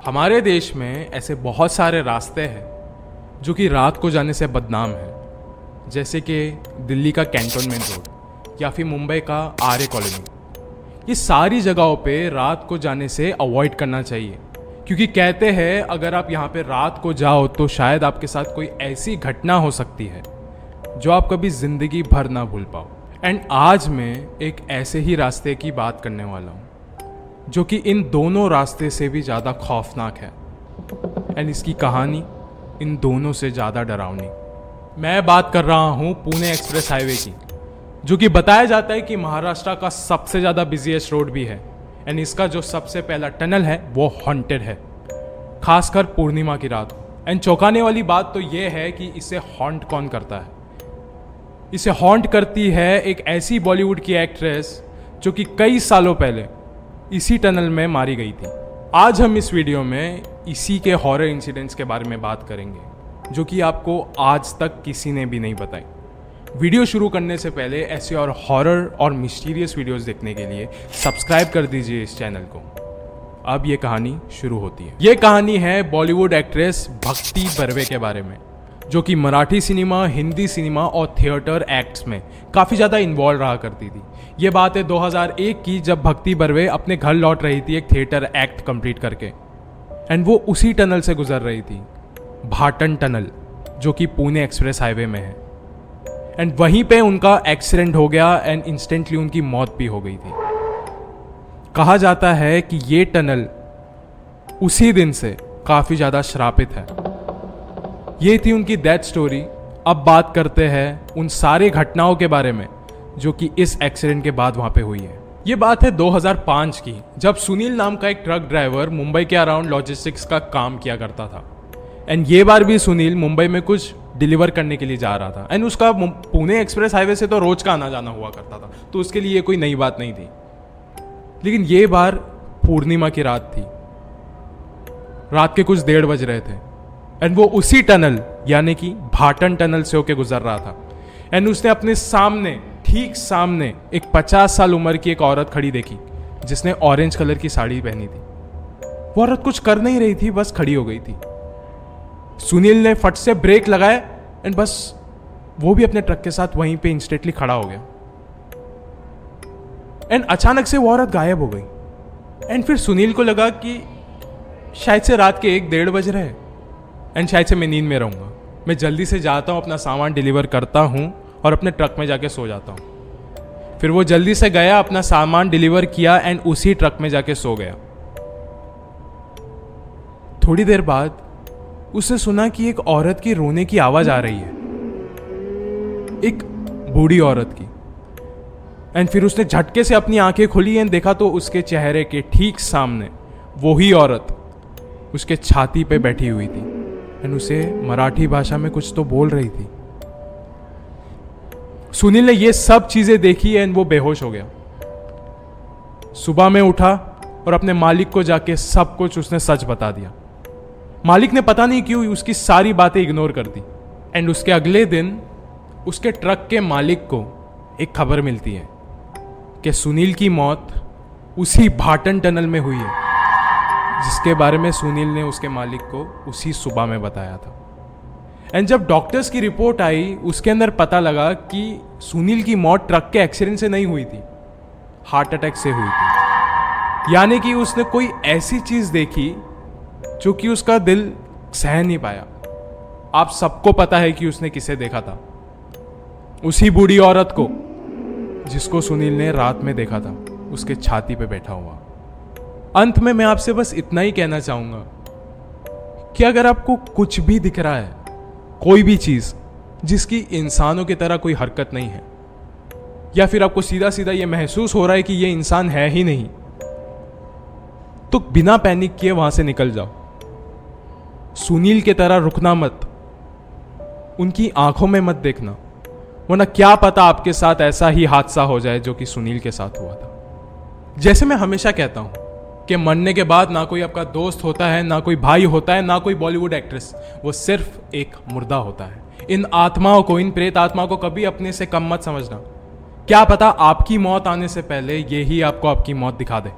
हमारे देश में ऐसे बहुत सारे रास्ते हैं जो कि रात को जाने से बदनाम हैं। जैसे कि दिल्ली का कैंटोनमेंट रोड या फिर मुंबई का आर्य कॉलोनी ये सारी जगहों पे रात को जाने से अवॉइड करना चाहिए। क्योंकि कहते हैं, अगर आप यहाँ पे रात को जाओ तो शायद आपके साथ कोई ऐसी घटना हो सकती है, जो आप कभी ज़िंदगी भर ना भूल पाओ। एंड आज मैं एक ऐसे ही रास्ते की बात करने वाला हूँ। जो कि इन दोनों रास्ते से भी ज़्यादा खौफनाक है। एंड इसकी कहानी इन दोनों से ज़्यादा डरावनी। मैं बात कर रहा हूँ पुणे एक्सप्रेस हाईवे की, जो कि बताया जाता है कि महाराष्ट्र का सबसे ज़्यादा बिजिएस्ट रोड भी है। एंड इसका जो सबसे पहला टनल है, वो हॉन्टेड है। खासकर पूर्णिमा की रात। एंड चौंकाने वाली बात तो ये है कि इसे हॉन्ट कौन करता है? इसे हॉन्ट करती है एक ऐसी बॉलीवुड की एक्ट्रेस जो कि कई सालों पहले इसी टनल में मारी गई थी। आज हम इस वीडियो में इसी के हॉरर इंसिडेंट्स के बारे में बात करेंगे, जो कि आपको आज तक किसी ने भी नहीं बताई। वीडियो शुरू करने से पहले ऐसे और हॉरर और मिस्टीरियस वीडियोस देखने के लिए सब्सक्राइब कर दीजिए इस चैनल को। अब ये कहानी शुरू होती है। ये कहानी है बॉलीवुड एक्ट्रेस भक्ति बर्वे के बारे में। जो कि मराठी सिनेमा, हिंदी सिनेमा और थिएटर एक्ट्स में काफ़ी ज़्यादा इन्वॉल्व रहा करती थी। ये बात है 2001 की जब भक्ति बर्वे अपने घर लौट रही थी एक थिएटर एक्ट कंप्लीट करके। एंड वो उसी टनल से गुजर रही थी, भाटन टनल, जो कि पुणे एक्सप्रेस हाईवे में है। एंड वहीं पे उनका एक्सीडेंट हो गया एंड इंस्टेंटली उनकी मौत भी हो गई थी। कहा जाता है कि ये टनल उसी दिन से काफ़ी ज़्यादा श्रापित है। ये थी उनकी डेथ स्टोरी अब बात करते हैं उन सारे घटनाओं के बारे में, जो कि इस एक्सीडेंट के बाद वहाँ पे हुई है। ये बात है 2005 की, जब सुनील नाम का एक ट्रक ड्राइवर मुंबई के अराउंड लॉजिस्टिक्स का काम किया करता था। एंड ये बार भी सुनील मुंबई में कुछ डिलीवर करने के लिए जा रहा था। एंड उसका पुणे एक्सप्रेस हाईवे से तो रोज का आना जाना हुआ करता था। तो उसके लिए कोई नई बात नहीं थी। लेकिन ये बार पूर्णिमा की रात थी। रात के कुछ डेढ़ बज रहे थे। एंड वो उसी टनल, यानी कि भाटन टनल से होके गुजर रहा था। एंड उसने अपने सामने, ठीक सामने, एक पचास साल उम्र की एक औरत खड़ी देखी, जिसने ऑरेंज कलर की साड़ी पहनी थी। वो औरत कुछ कर नहीं रही थी, बस खड़ी हो गई थी। सुनील ने फट से ब्रेक लगाए एंड बस वो भी अपने ट्रक के साथ वहीं पे इंस्टेंटली खड़ा हो गया। एंड अचानक से वो औरत गायब हो गई। एंड फिर सुनील को लगा कि शायद से रात के एक डेढ़ बज रहे एंड शायद से मैं नींद में रहूँगा। मैं जल्दी से जाता हूँ, अपना सामान डिलीवर करता हूँ और अपने ट्रक में जाके सो जाता हूँ। फिर वो जल्दी से गया, अपना सामान डिलीवर किया एंड उसी ट्रक में जाके सो गया। थोड़ी देर बाद उसने सुना कि एक औरत की रोने की आवाज़ आ रही है। एक बूढ़ी औरत की। एंड फिर उसने झटके से अपनी आँखें खोली एंड देखा तो उसके चेहरे के ठीक सामने वही औरत उसके छाती पे बैठी हुई थी। एंड उसे मराठी भाषा में कुछ तो बोल रही थी। सुनील ने ये सब चीज़ें देखी एंड वो बेहोश हो गया। सुबह में उठा और अपने मालिक को जाके सब कुछ उसने सच बता दिया। मालिक ने पता नहीं क्यों उसकी सारी बातें इग्नोर कर दी। एंड उसके अगले दिन उसके ट्रक के मालिक को एक खबर मिलती है कि सुनील की मौत उसी भाटन टनल में हुई है। जिसके बारे में सुनील ने उसके मालिक को उसी सुबह में बताया था। एंड जब डॉक्टर्स की रिपोर्ट आई, उसके अंदर पता लगा कि सुनील की मौत ट्रक के एक्सीडेंट से नहीं हुई थी। हार्ट अटैक से हुई थी। यानी कि उसने कोई ऐसी चीज़ देखी जो कि उसका दिल सह नहीं पाया। आप सबको पता है कि उसने किसे देखा था। उसी बूढ़ी औरत को, जिसको सुनील ने रात में देखा था, उसके छाती पे बैठा हुआ। अंत में मैं आपसे बस इतना ही कहना चाहूँगा कि अगर आपको कुछ भी दिख रहा है, कोई भी चीज़ जिसकी इंसानों की तरह कोई हरकत नहीं है, या फिर आपको सीधा सीधा यह महसूस हो रहा है कि यह इंसान है ही नहीं तो बिना पैनिक किए वहाँ से निकल जाओ। सुनील की तरह रुकना मत। उनकी आँखों में मत देखना, वरना क्या पता आपके साथ ऐसा ही हादसा हो जाए जो कि सुनील के साथ हुआ था। जैसे मैं हमेशा कहता हूँ कि मरने के बाद ना कोई आपका दोस्त होता है, ना कोई भाई होता है, ना कोई बॉलीवुड एक्ट्रेस वो सिर्फ़ एक मुर्दा होता है. इन आत्माओं को, इन प्रेत आत्माओं को कभी अपने से कम मत समझना. क्या पता आपकी मौत आने से पहले ये ही आपको आपकी मौत दिखा दे.